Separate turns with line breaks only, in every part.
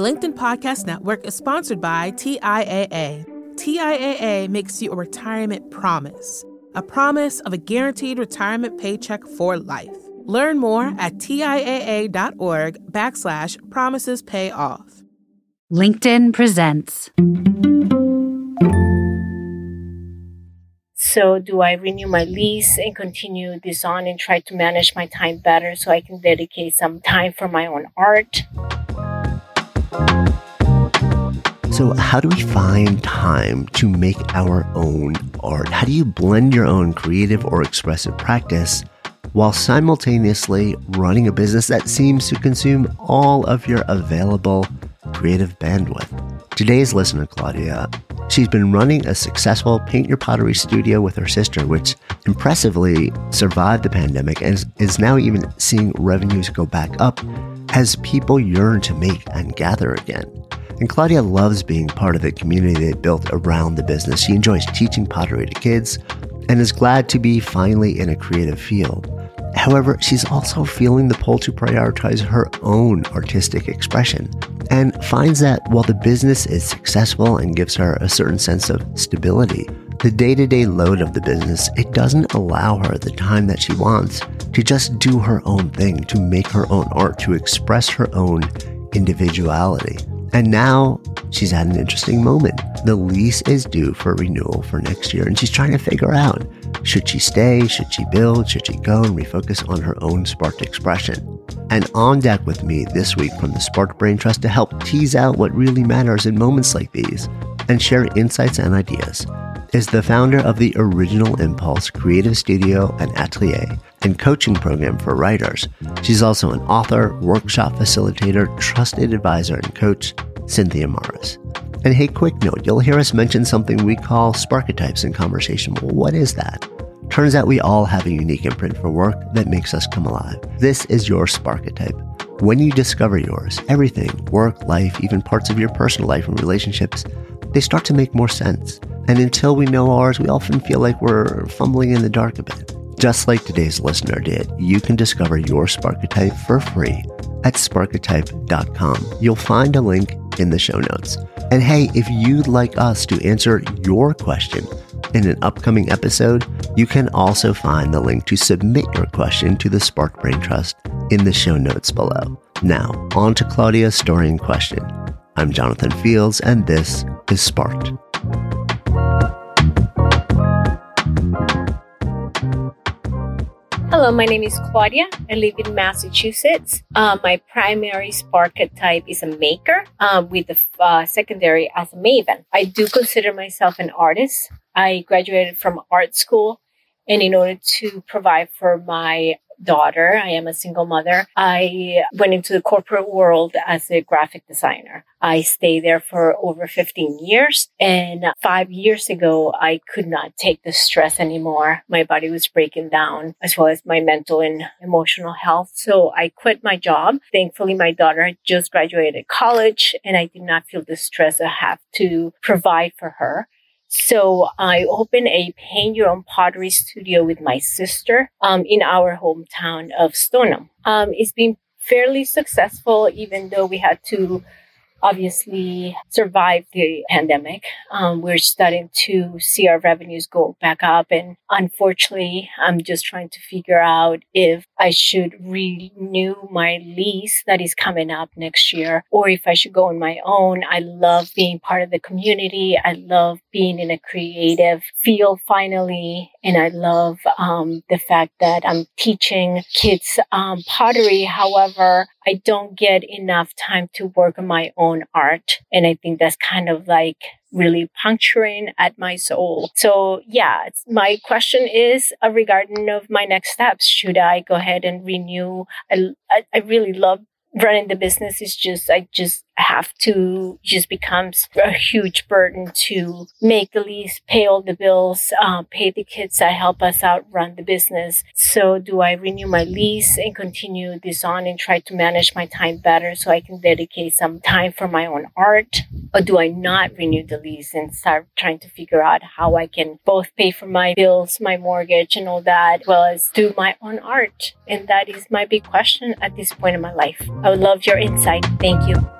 The LinkedIn Podcast Network is sponsored by TIAA. TIAA makes you a retirement promise, a promise of a guaranteed retirement paycheck for life. Learn more at TIAA.org backslash promises pay off.
LinkedIn presents.
So, do I renew my lease and continue this on and try to manage my time better so I can dedicate some time for my own art?
So, how do we find time to make our own art? How do you blend your own creative or expressive practice while simultaneously running a business that seems to consume all of your available creative bandwidth? Today's listener, Claudia, she's been running a successful paint your pottery studio with her sister, which impressively survived the pandemic and is now even seeing revenues go back up as people yearn to make and gather again. And Claudia loves being part of the community they built around the business. She enjoys teaching pottery to kids and is glad to be finally in a creative field. However, she's also feeling the pull to prioritize her own artistic expression and finds that while the business is successful and gives her a certain sense of stability, the day-to-day load of the business, it doesn't allow her the time that she wants to just do her own thing, to make her own art, to express her own individuality. And now she's at an interesting moment. The lease is due for renewal for next year, and she's trying to figure out should she stay, should she build, should she go and refocus on her own sparked expression. And on deck with me this week from the Spark Brain Trust to help tease out what really matters in moments like these and share insights and ideas is the founder of the Original Impulse Creative Studio and Atelier and coaching program for writers. She's also an author, workshop facilitator, trusted advisor, and coach, Cynthia Morris. And hey, quick note you'll hear us mention something we call sparketypes in conversation. Well, what is that? Turns out we all have a unique imprint for work that makes us come alive. This is your sparketype. When you discover yours, everything, work, life, even parts of your personal life and relationships, they start to make more sense. And until we know ours, we often feel like we're fumbling in the dark a bit. Just like today's listener did, you can discover your Sparketype for free at sparketype.com. You'll find a link in the show notes. And hey, if you'd like us to answer your question in an upcoming episode, you can also find the link to submit your question to the Spark Brain Trust in the show notes below. Now, on to Claudia's story in question. I'm Jonathan Fields, and this is Sparked.
Hello, my name is Claudia. I live in Massachusetts. Uh, my primary spark type is a maker um, with the uh, secondary as a maven. I do consider myself an artist. I graduated from art school, and in order to provide for my daughter. I am a single mother. I went into the corporate world as a graphic designer. I stayed there for over 15 years. And five years ago, I could not take the stress anymore. My body was breaking down as well as my mental and emotional health. So I quit my job. Thankfully, my daughter just graduated college and I did not feel the stress I have to provide for her. So I opened a paint your own pottery studio with my sister um, in our hometown of Stoneham. Um, it's been fairly successful, even though we had to obviously survived the pandemic. Um, we're starting to see our revenues go back up. And unfortunately, I'm just trying to figure out if I should renew my lease that is coming up next year or if I should go on my own. I love being part of the community. I love being in a creative field finally. And I love um, the fact that I'm teaching kids um, pottery. However, I don't get enough time to work on my own art. And I think that's kind of like really puncturing at my soul. So yeah, my question is uh, regarding of my next steps. Should I go ahead and renew? I, I, I really love running the business It's just I just have to just becomes a huge burden to make the lease, pay all the bills, uh, pay the kids that help us out run the business. So do I renew my lease and continue this on and try to manage my time better so I can dedicate some time for my own art? Or do I not renew the lease and start trying to figure out how I can both pay for my bills, my mortgage and all that, as well as do my own art? And that is my big question at this point in my life. I would love your insight. Thank you.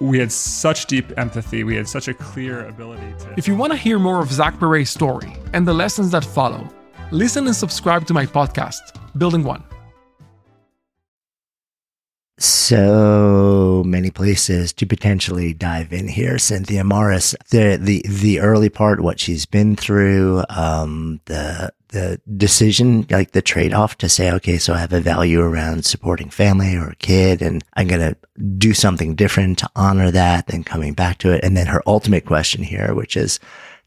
we had such deep empathy. We had such a clear ability to.
If you want to hear more of Zach Perret's story and the lessons that follow, listen and subscribe to my podcast, Building One.
So many places to potentially dive in here. Cynthia Morris, the the the early part, what she's been through, um, the the decision, like the trade off to say, okay, so I have a value around supporting family or a kid and I'm going to do something different to honor that, then coming back to it. And then her ultimate question here, which is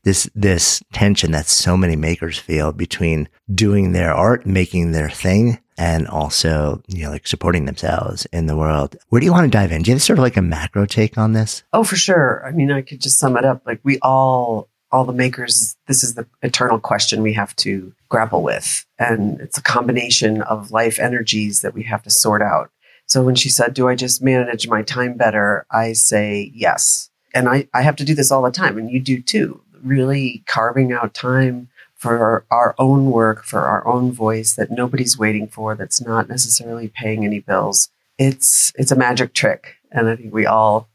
this, this tension that so many makers feel between doing their art, making their thing and also, you know, like supporting themselves in the world. Where do you want to dive in? Do you have sort of like a macro take on this?
Oh, for sure. I mean, I could just sum it up. Like we all all the makers, this is the eternal question we have to grapple with. And it's a combination of life energies that we have to sort out. So when she said, Do I just manage my time better? I say yes. And I, I have to do this all the time, and you do too. Really carving out time for our, own work, for our own voice that nobody's waiting for, that's not necessarily paying any bills. It's it's a magic trick. And I think we all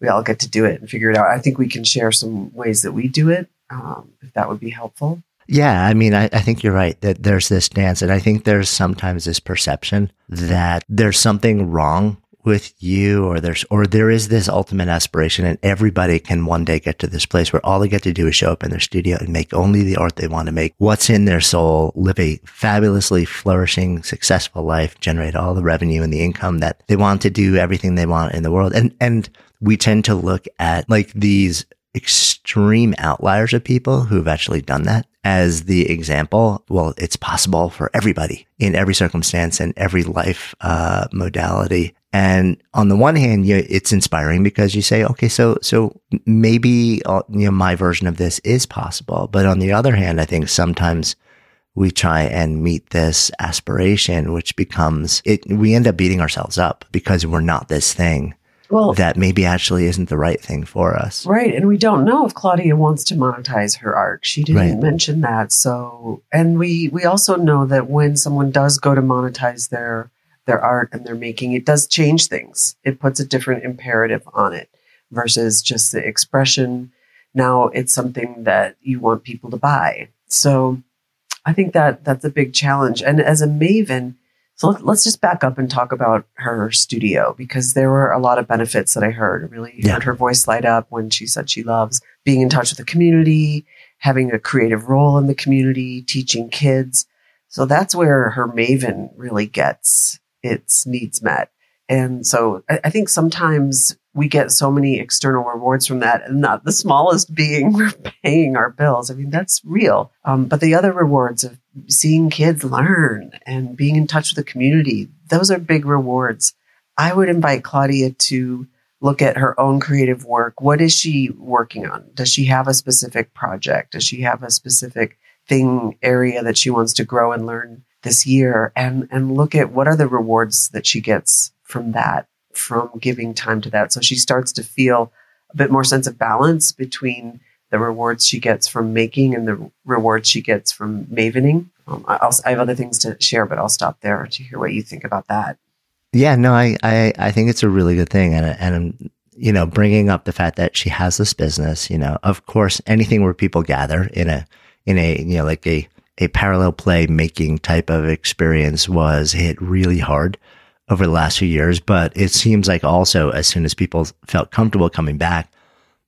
we all get to do it and figure it out. I think we can share some ways that we do it, um, if that would be helpful.
Yeah, I mean, I, I, think you're right that there's this dance, and I think there's sometimes this perception that there's something wrong with you, or there's or there is this ultimate aspiration, and everybody can one day get to this place where all they get to do is show up in their studio and make only the art they want to make, what's in their soul, live a fabulously flourishing, successful life, generate all the revenue and the income that they want to do everything they want in the world, and and we tend to look at like these extreme outliers of people who've actually done that as the example. Well, it's possible for everybody in every circumstance and every life uh, modality. And on the one hand, you, it's inspiring because you say, okay, so so maybe uh, you know my version of this is possible. But on the other hand, I think sometimes we try and meet this aspiration, which becomes it. We end up beating ourselves up because we're not this thing well, that maybe actually isn't the right thing for us.
Right. And we don't know if Claudia wants to monetize her art. She didn't right. mention that. So, and we, we also know that when someone does go to monetize their, their art and they're making, it does change things. It puts a different imperative on it versus just the expression. Now it's something that you want people to buy. So I think that that's a big challenge. And as a maven, so let's just back up and talk about her studio because there were a lot of benefits that I heard. I really yeah. heard her voice light up when she said she loves being in touch with the community, having a creative role in the community, teaching kids. So that's where her Maven really gets its needs met. And so I, I think sometimes we get so many external rewards from that, and not the smallest being we're paying our bills. I mean, that's real. Um, but the other rewards of seeing kids learn and being in touch with the community, those are big rewards. I would invite Claudia to look at her own creative work. What is she working on? Does she have a specific project? Does she have a specific thing area that she wants to grow and learn this year? And and look at what are the rewards that she gets from that, from giving time to that. So she starts to feel a bit more sense of balance between the rewards she gets from making and the rewards she gets from mavening. Um, I, I have other things to share, but I'll stop there to hear what you think about that.
Yeah, no, I, I, I think it's a really good thing. And, and, you know, bringing up the fact that she has this business, you know, of course, anything where people gather in a, in a, you know, like a, a parallel play making type of experience was hit really hard over the last few years. But it seems like also as soon as people felt comfortable coming back,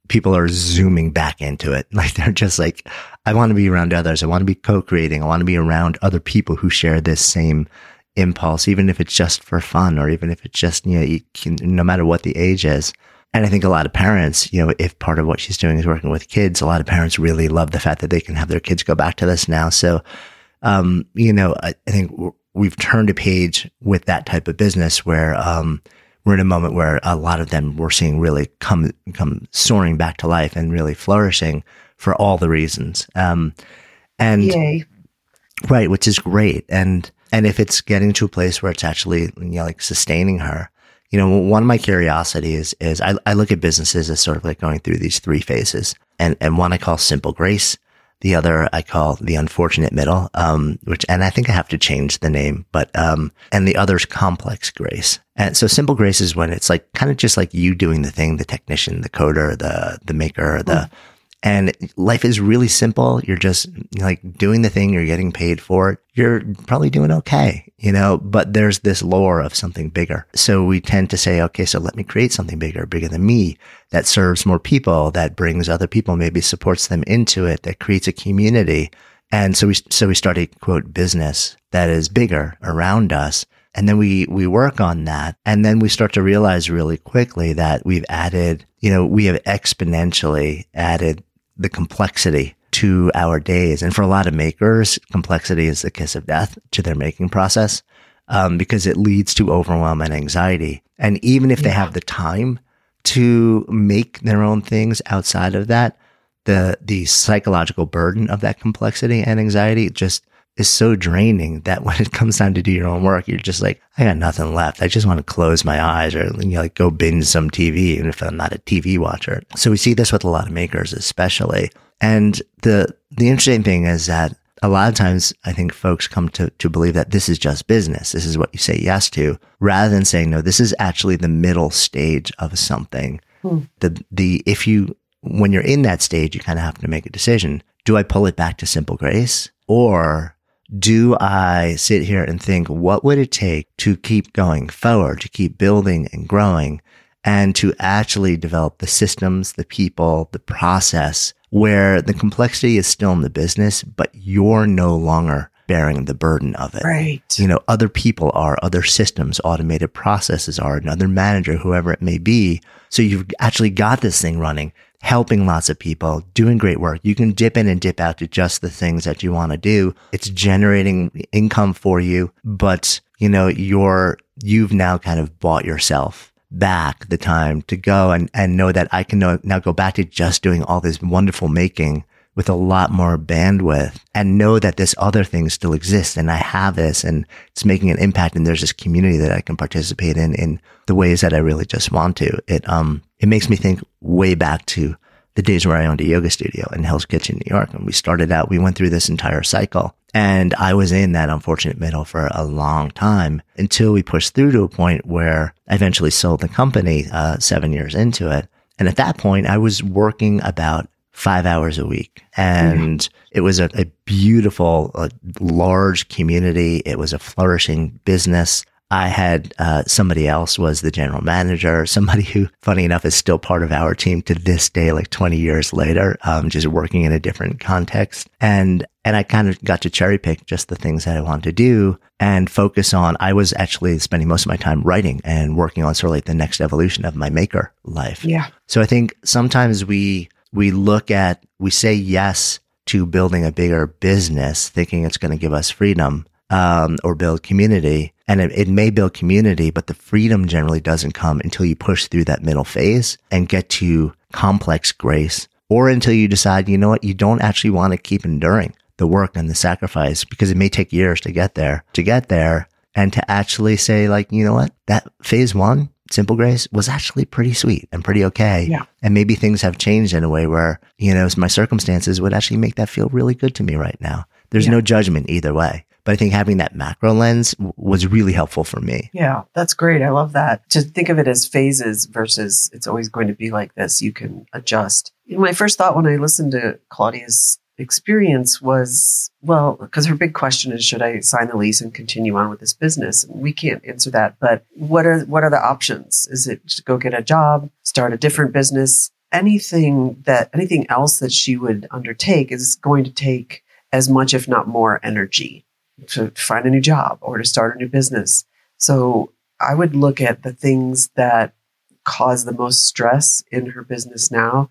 people are zooming back into it. Like they're just like, I want to be around others. I want to be co-creating. I want to be around other people who share this same impulse, even if it's just for fun or even if it's just, you know, you can, no matter what the age is. And I think a lot of parents, you know, if part of what she's doing is working with kids, a lot of parents really love the fact that they can have their kids go back to this now. So, um, you know, I, I think we've turned a page with that type of business where, um, we're in a moment where a lot of them we're seeing really come, come soaring back to life and really flourishing for all the reasons. Um, and
Yay.
right, which is great. And, and if it's getting to a place where it's actually, you know, like sustaining her, you know, one of my curiosities is I, I look at businesses as sort of like going through these three phases and, and one I call simple grace. The other I call the unfortunate middle, um, which, and I think I have to change the name, but, um, and the other's complex grace. And so simple grace is when it's like kind of just like you doing the thing, the technician, the coder, the, the maker, the, mm. And life is really simple. You're just like doing the thing. You're getting paid for it. You're probably doing okay, you know, but there's this lore of something bigger. So we tend to say, okay, so let me create something bigger, bigger than me that serves more people, that brings other people, maybe supports them into it, that creates a community. And so we, so we start a quote business that is bigger around us. And then we, we work on that. And then we start to realize really quickly that we've added, you know, we have exponentially added the complexity to our days. And for a lot of makers, complexity is the kiss of death to their making process um, because it leads to overwhelm and anxiety. And even if yeah. they have the time to make their own things outside of that, the the psychological burden of that complexity and anxiety just is so draining that when it comes time to do your own work, you're just like, I got nothing left. I just want to close my eyes or you know, like go binge some TV, even if I'm not a TV watcher. So we see this with a lot of makers, especially. And the, the interesting thing is that a lot of times I think folks come to, to believe that this is just business. This is what you say yes to rather than saying, no, this is actually the middle stage of something. Hmm. The, the, if you, when you're in that stage, you kind of have to make a decision. Do I pull it back to simple grace or do I sit here and think, what would it take to keep going forward, to keep building and growing and to actually develop the systems, the people, the process where the complexity is still in the business, but you're no longer bearing the burden of it.
Right.
You know, other people are, other systems, automated processes are, another manager, whoever it may be. So you've actually got this thing running helping lots of people, doing great work. You can dip in and dip out to just the things that you want to do. It's generating income for you, but you know, you're, you've now kind of bought yourself back the time to go and, and know that I can now go back to just doing all this wonderful making with a lot more bandwidth and know that this other thing still exists and I have this and it's making an impact and there's this community that I can participate in in the ways that I really just want to. It, um, it makes me think way back to the days where I owned a yoga studio in Hell's Kitchen, New York. And we started out, we went through this entire cycle and I was in that unfortunate middle for a long time until we pushed through to a point where I eventually sold the company, uh, seven years into it. And at that point, I was working about five hours a week. And mm-hmm. it was a, a beautiful, uh, large community. It was a flourishing business. I had uh, somebody else was the general manager, somebody who, funny enough, is still part of our team to this day, like 20 years later, um, just working in a different context. And and I kind of got to cherry pick just the things that I wanted to do and focus on. I was actually spending most of my time writing and working on sort of like the next evolution of my maker life.
Yeah.
So I think sometimes we we look at, we say yes to building a bigger business, thinking it's going to give us freedom um, or build community. And it, it, may build community, but the freedom generally doesn't come until you push through that middle phase and get to complex grace or until you decide, you know what, you don't actually want to keep enduring the work and the sacrifice because it may take years to get there, to get there and to actually say like, you know what, that phase one, Simple Grace was actually pretty sweet and pretty okay.
Yeah.
And maybe things have changed in a way where, you know, my circumstances would actually make that feel really good to me right now. There's
Yeah.
no judgment either way. But I think having that macro lens w- was really helpful for me.
Yeah, that's great. I love that. To think of it as phases versus it's always going to be like this. You can adjust. My first thought when I listened to Claudia's experience was, well, because her big question is, should I sign the lease and continue on with this business? And we can't answer that. But what are what are the options? Is it to go get a job, start a different business? Anything that anything else that she would undertake is going to take as much, if not more, energy to find a new job or to start a new business. So I would look at the things that cause the most stress in her business now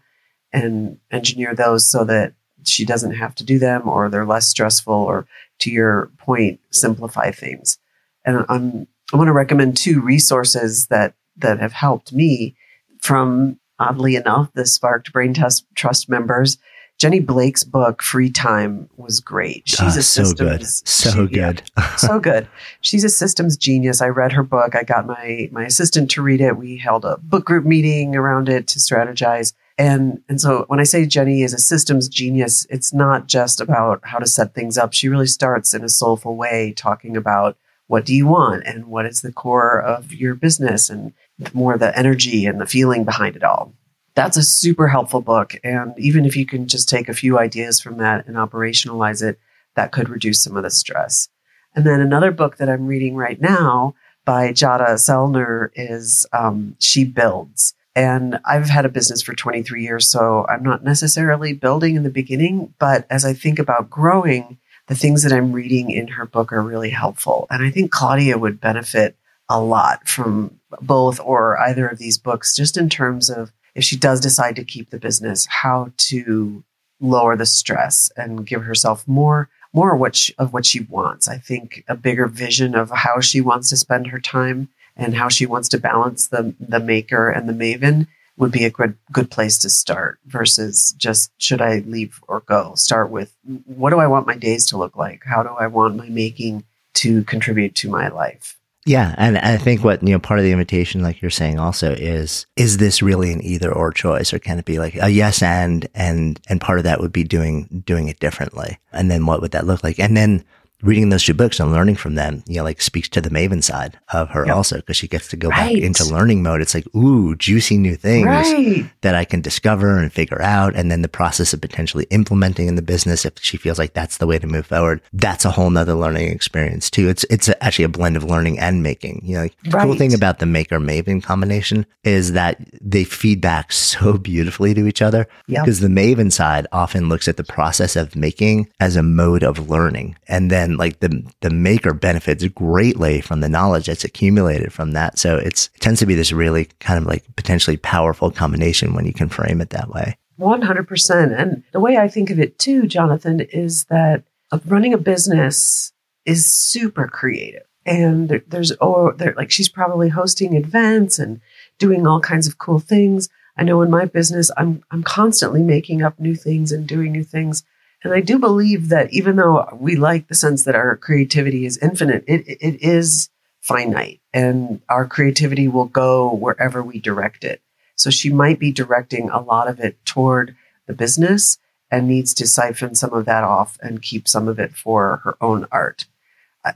and engineer those so that she doesn't have to do them or they're less stressful or to your point simplify things and i'm i want to recommend two resources that that have helped me from oddly enough the sparked brain test trust members jenny blake's book free time was great she's
Ah,
a
so good. So
she- yeah,
good.
so good. She's a systems genius. I read her book. I got my my assistant to read it. We held a book group meeting around it to strategize. And and so when I say Jenny is a systems genius, it's not just about how to set things up. She really starts in a soulful way talking about what do you want and what is the core of your business and more the energy and the feeling behind it all. That's a super helpful book. And even if you can just take a few ideas from that and operationalize it, that could reduce some of the stress. And then another book that I'm reading right now by Jadah Sellner is um, She Builds. And I've had a business for 23 years, so I'm not necessarily building in the beginning. But as I think about growing, the things that I'm reading in her book are really helpful. And I think Claudia would benefit a lot from both or either of these books, just in terms of if she does decide to keep the business, how to lower the stress and give herself more more what she, of what she wants. I think a bigger vision of how she wants to spend her time and how she wants to balance the the maker and the maven would be a good good place to start versus just should I leave or go. Start with what do I want my days to look like? How do I want my making to contribute to my life?
Yeah, and I think what you know part of the invitation, like you're saying, also is is this really an either or choice, or can it be like a yes and and and part of that would be doing doing it differently, and then what would that look like, and then reading those two books and learning from them, you know, like speaks to the Maven side of her
Yep.
also because she gets to go back into learning mode. It's like ooh, juicy new things
Right.
that I can discover and figure out. And then the process of potentially implementing in the business, if she feels like that's the way to move forward, that's a whole nother learning experience too. It's, it's actually a blend of learning and making. You know, like, the cool thing about the maker maven combination is that they feed back so beautifully to each other
Yep.
because the maven side often looks at the process of making as a mode of learning. And then like the, the maker benefits greatly from the knowledge that's accumulated from that. So it's, it tends to be this really kind of like potentially powerful combination when you can frame it that way.
100%. And the way I think of it too, Jonathan, is that running a business is super creative. And there, there's, oh, there, like she's probably hosting events and doing all kinds of cool things. I know in my business, I'm, I'm constantly making up new things and doing new things. And I do believe that even though we like the sense that our creativity is infinite, it, it is finite and our creativity will go wherever we direct it. So she might be directing a lot of it toward the business and needs to siphon some of that off and keep some of it for her own art.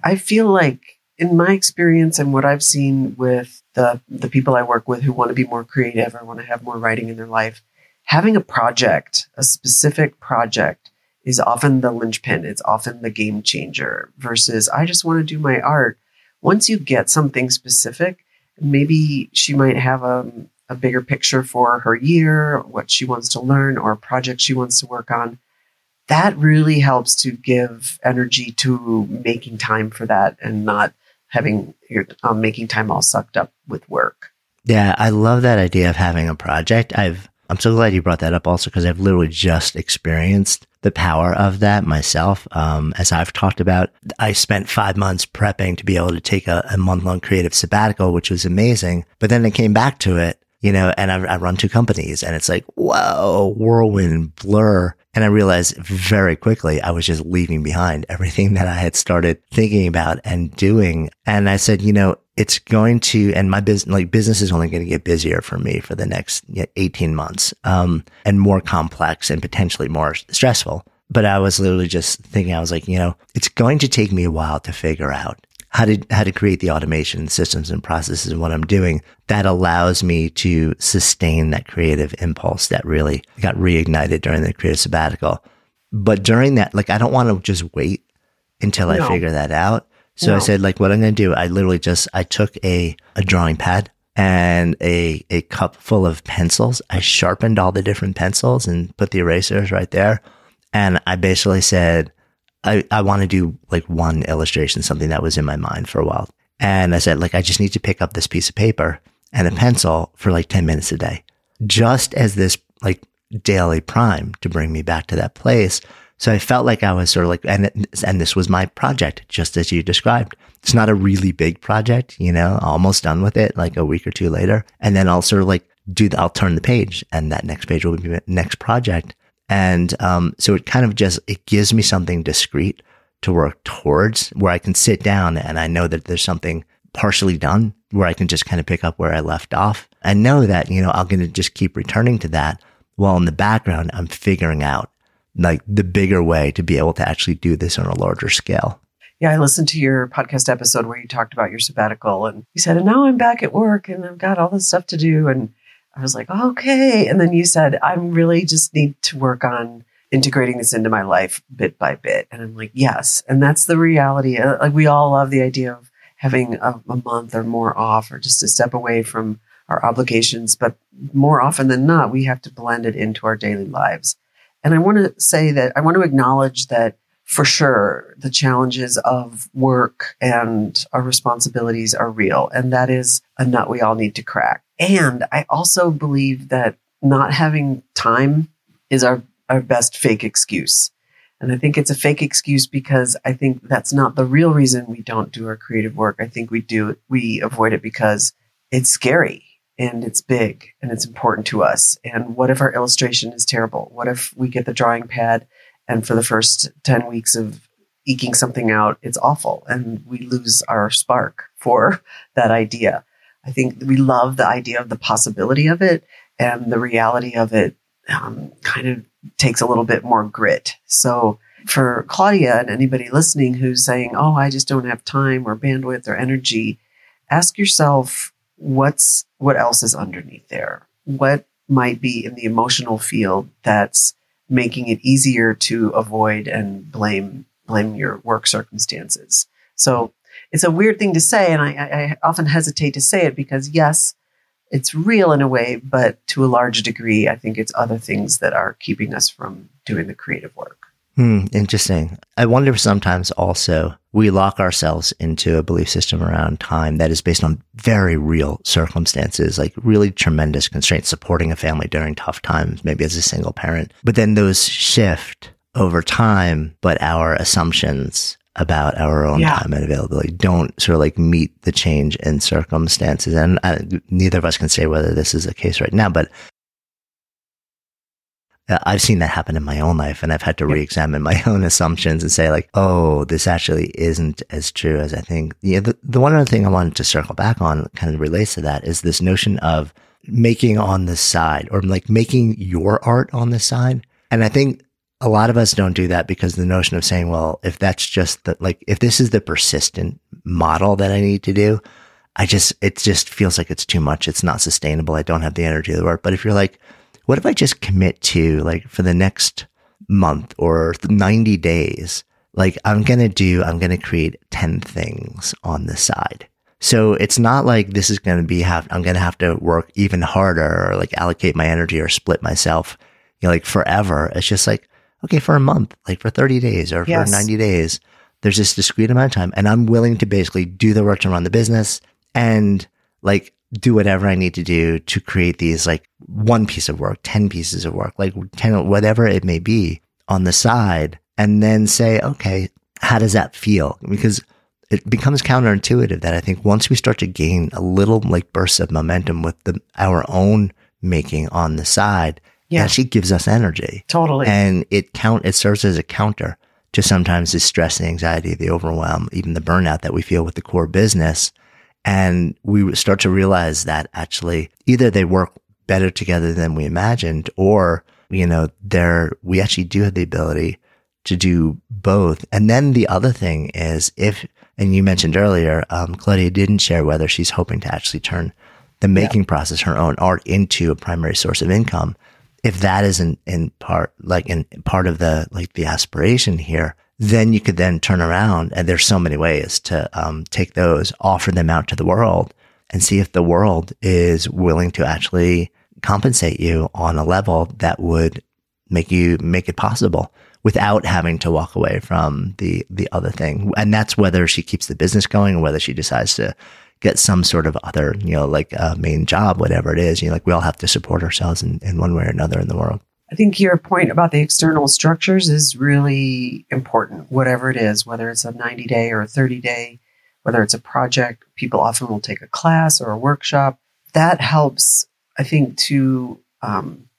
I, feel like in my experience and what I've seen with the, the people I work with who want to be more creative or want to have more writing in their life, having a project, a specific project is often the linchpin. It's often the game changer versus I just want to do my art. Once you get something specific, maybe she might have a, a bigger picture for her year, what she wants to learn, or a project she wants to work on. That really helps to give energy to making time for that and not having your um, making time all sucked up with work.
Yeah, I love that idea of having a project. I've I'm so glad you brought that up also because I've literally just experienced the power of that myself. Um, as I've talked about, I spent five months prepping to be able to take a, a month long creative sabbatical, which was amazing. But then I came back to it, you know, and I, I run two companies and it's like, whoa, whirlwind blur. And I realized very quickly I was just leaving behind everything that I had started thinking about and doing. And I said, you know, it's going to, and my business, like business is only going to get busier for me for the next 18 months, um, and more complex and potentially more stressful. but I was literally just thinking, I was like, you know, it's going to take me a while to figure out how to, how to create the automation systems and processes and what I'm doing that allows me to sustain that creative impulse that really got reignited during the creative sabbatical. But during that, like, I don't want to just wait until no. I figure that out. So no. I said, like, what I'm going to do, I literally just, I took a, a drawing pad and a, a cup full of pencils. I sharpened all the different pencils and put the erasers right there. And I basically said, I, I want to do like one illustration, something that was in my mind for a while. And I said, like, I just need to pick up this piece of paper and a pencil for like 10 minutes a day, just as this like daily prime to bring me back to that place. So I felt like I was sort of like, and, and this was my project, just as you described. It's not a really big project, you know, almost done with it like a week or two later. And then I'll sort of like do, the, I'll turn the page and that next page will be my next project. And, um, so it kind of just, it gives me something discrete to work towards where I can sit down and I know that there's something partially done where I can just kind of pick up where I left off and know that, you know, I'm going to just keep returning to that while in the background, I'm figuring out like the bigger way to be able to actually do this on a larger scale.
Yeah, I listened to your podcast episode where you talked about your sabbatical and you said, and now I'm back at work and I've got all this stuff to do. And I was like, okay. And then you said, I really just need to work on integrating this into my life bit by bit. And I'm like, yes. And that's the reality. Uh, like we all love the idea of having a, a month or more off or just a step away from our obligations. But more often than not, we have to blend it into our daily lives. And I want to say that I want to acknowledge that for sure the challenges of work and our responsibilities are real. And that is a nut we all need to crack. And I also believe that not having time is our, our best fake excuse. And I think it's a fake excuse because I think that's not the real reason we don't do our creative work. I think we do we avoid it because it's scary and it's big and it's important to us. And what if our illustration is terrible? What if we get the drawing pad and for the first 10 weeks of eking something out, it's awful and we lose our spark for that idea? I think we love the idea of the possibility of it and the reality of it um, kind of takes a little bit more grit. So for Claudia and anybody listening who's saying, Oh, I just don't have time or bandwidth or energy, ask yourself, what's what else is underneath there? What might be in the emotional field that's making it easier to avoid and blame blame your work circumstances. So it's a weird thing to say, and I, I often hesitate to say it because yes, it's real in a way, but to a large degree, I think it's other things that are keeping us from doing the creative work.
Hmm, interesting. I wonder sometimes also we lock ourselves into a belief system around time that is based on very real circumstances, like really tremendous constraints, supporting a family during tough times, maybe as a single parent. But then those shift over time, but our assumptions about our own yeah. time and availability don't sort of like meet the change in circumstances. And I, neither of us can say whether this is the case right now, but uh, Uh, I've seen that happen in my own life and I've had to re-examine my own assumptions and say like, oh, this actually isn't as true as I think. Yeah, the, the one other thing I wanted to circle back on kind of relates to that is this notion of making on the side or like making your art on the side. And I think a lot of us don't do that because the notion of saying, well, if that's just the, like, if this is the persistent model that I need to do, I just, it just feels like it's too much. It's not sustainable. I don't have the energy to work. But if you're like, what if I just commit to like for the next month or 90 days, like I'm going to do, I'm going to create 10 things on the side. So it's not like this is going to be have, I'm going to have to work even harder or like allocate my energy or split myself, you know, like forever. It's just like, okay, for a month, like for 30 days or yes. for 90 days, there's this discrete amount of time and I'm willing to basically do the work to run the business and like do whatever I need to do to create these like one piece of work, 10 pieces of work, like 10, whatever it may be on the side and then say, okay, how does that feel? Because it becomes counterintuitive that I think once we start to gain a little like bursts of momentum with the, our own making on the side, yeah. she gives us energy.
Totally.
And it count, it serves as a counter to sometimes the stress, the anxiety, the overwhelm, even the burnout that we feel with the core business. And we start to realize that actually either they work better together than we imagined or, you know, they're, we actually do have the ability to do both. And then the other thing is if, and you mentioned earlier, um, Claudia didn't share whether she's hoping to actually turn the making yeah. process, her own art into a primary source of income. If that isn't in part, like in part of the, like the aspiration here, then you could then turn around and there's so many ways to um, take those, offer them out to the world and see if the world is willing to actually compensate you on a level that would make you make it possible without having to walk away from the the other thing. And that's whether she keeps the business going or whether she decides to get some sort of other, you know, like a main job, whatever it is. You know, like we all have to support ourselves in, in one way or another in the world.
I think your point about the external structures is really important, whatever it is, whether it's a 90 day or a 30 day, whether it's a project, people often will take a class or a workshop. That helps, I think, to um,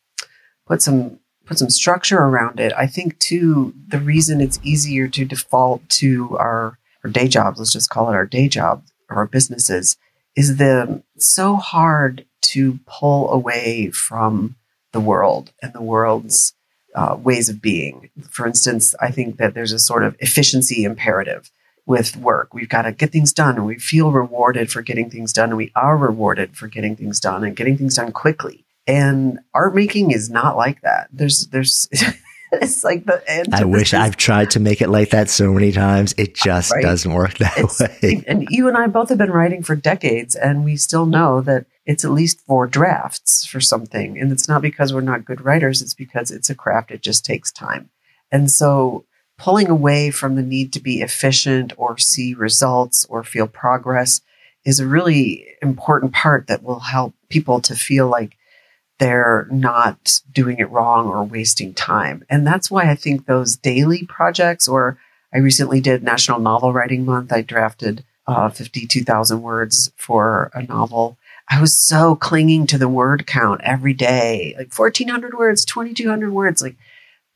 put some put some structure around it. I think too the reason it's easier to default to our, our day jobs, let's just call it our day job or our businesses, is the so hard to pull away from the world and the world's uh, ways of being. For instance, I think that there's a sort of efficiency imperative with work. We've got to get things done and we feel rewarded for getting things done and we are rewarded for getting things done and getting things done quickly. And art making is not like that. There's, there's, it's like the end.
I wish I've tried to make it like that so many times. It just right? doesn't work that it's, way.
And you and I both have been writing for decades, and we still know that it's at least four drafts for something. And it's not because we're not good writers, it's because it's a craft. It just takes time. And so pulling away from the need to be efficient or see results or feel progress is a really important part that will help people to feel like they're not doing it wrong or wasting time. And that's why I think those daily projects, or I recently did National Novel Writing Month. I drafted uh, 52,000 words for a novel. I was so clinging to the word count every day, like 1,400 words, 2,200 words. Like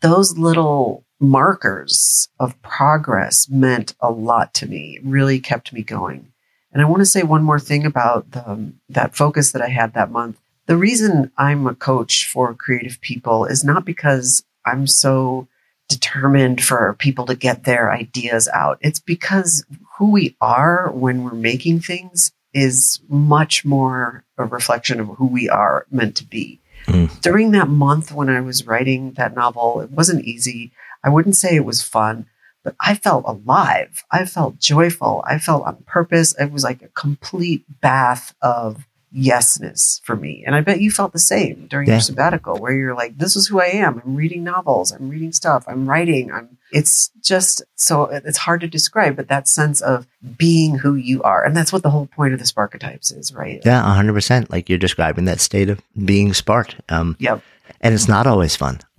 those little markers of progress meant a lot to me, really kept me going. And I want to say one more thing about the, that focus that I had that month the reason I'm a coach for creative people is not because I'm so determined for people to get their ideas out. It's because who we are when we're making things is much more a reflection of who we are meant to be. Mm. During that month when I was writing that novel, it wasn't easy. I wouldn't say it was fun, but I felt alive. I felt joyful. I felt on purpose. It was like a complete bath of yesness for me. And I bet you felt the same during yeah. your sabbatical where you're like, this is who I am. I'm reading novels. I'm reading stuff. I'm writing. I'm, it's just so it's hard to describe, but that sense of being who you are. And that's what the whole point of the Sparketypes is, right?
Yeah, hundred percent. Like you're describing that state of being sparked. Um,
yep.
And it's not always fun.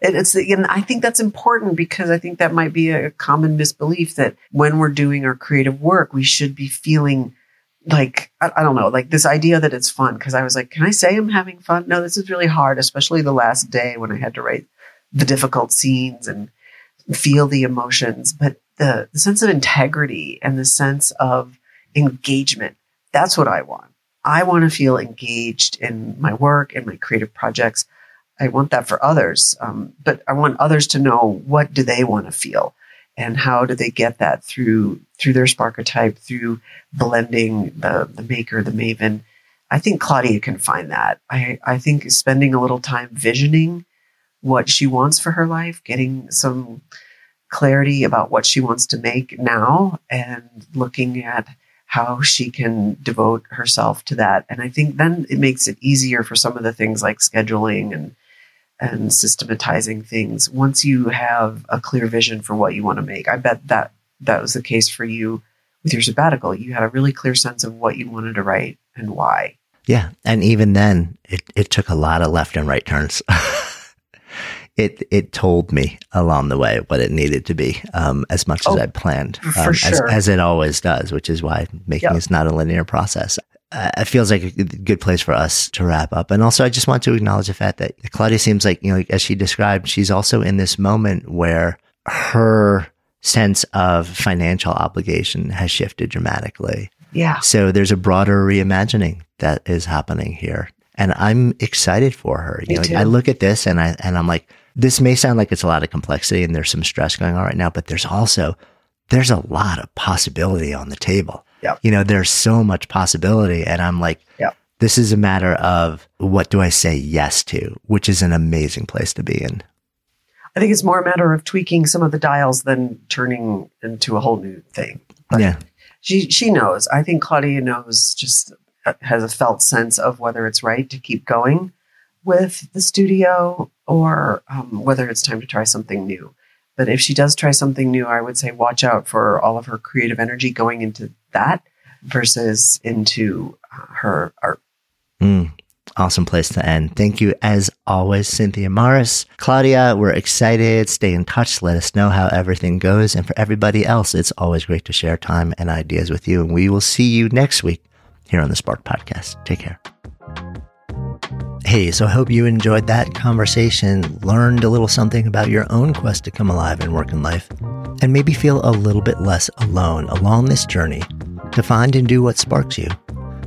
it's and I think that's important because I think that might be a common misbelief that when we're doing our creative work, we should be feeling like I, I, don't know like this idea that it's fun because i was like can i say i'm having fun? No this is really hard especially the last day when i had to write the difficult scenes and feel the emotions but the, the sense of integrity and the sense of engagement that's what i want. I want to feel engaged in my work and my creative projects. I want that for others um, but i want others to know what do they want to feel and how do they get that through through their Sparketype, through blending the the maker, the maven. I think Claudia can find that. I, I think spending a little time visioning what she wants for her life, getting some clarity about what she wants to make now, and looking at how she can devote herself to that. And I think then it makes it easier for some of the things like scheduling and and systematizing things once you have a clear vision for what you want to make. I bet that that was the case for you with your sabbatical. You had a really clear sense of what you wanted to write and why.
Yeah. And even then, it, it took a lot of left and right turns. it it told me along the way what it needed to be, um, as much oh, as I planned,
um, sure.
as, as, it always does, which is why making yep. is not a linear process Uh, it feels like a good place for us to wrap up. And also, I just want to acknowledge the fact that Claudia seems like, you know, as she described, she's also in this moment where her sense of financial obligation has shifted dramatically.
Yeah.
So there's a broader reimagining that is happening here. And I'm excited for her. You
Me
know,
too.
I look at this and I and I'm like, this may sound like it's a lot of complexity and there's some stress going on right now, but there's also, there's a lot of possibility on the table.
Yep.
You know, there's so much possibility. And I'm like,
Yep.
this is a matter of what do I say yes to, which is an amazing place to be in.
I think it's more a matter of tweaking some of the dials than turning into a whole new thing. But
yeah.
she she knows. I think Claudia knows. Just uh, has a felt sense of whether it's right to keep going with the studio or um, whether it's time to try something new. But if she does try something new, I would say watch out for all of her creative energy going into that versus into uh, her art.
Mm, awesome place to end. Thank you, as always, Cynthia Morris. Claudia, we're excited. Stay in touch. Let us know how everything goes. And for everybody else, it's always great to share time and ideas with you. And we will see you next week here on the Sparked Podcast. Take care. Hey, so I hope you enjoyed that conversation, learned a little something about your own quest to come alive and work in life, and maybe feel a little bit less alone along this journey to find and do what sparks you.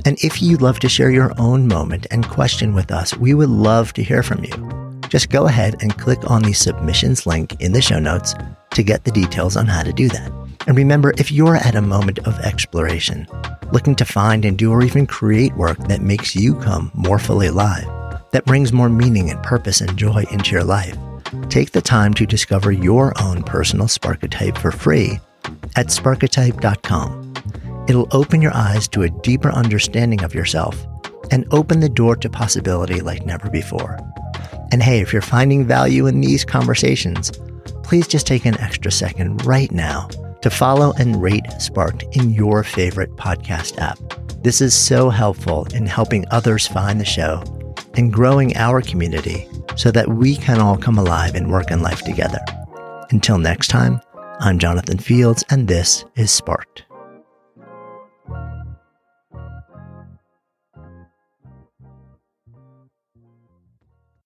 And if you'd love to share your own moment and question with us, we would love to hear from you. Just go ahead and click on the submissions link in the show notes to get the details on how to do that. And remember, if you're at a moment of exploration, looking to find and do or even create work that makes you come more fully alive, that brings more meaning and purpose and joy into your life, take the time to discover your own personal Sparketype for free at sparketype.com. It'll open your eyes to a deeper understanding of yourself and open the door to possibility like never before. And hey, if you're finding value in these conversations, please just take an extra second right now to follow and rate Sparked in your favorite podcast app. This is so helpful in helping others find the show and growing our community so that we can all come alive and work in life together. Until next time, I'm Jonathan Fields, and this is Sparked.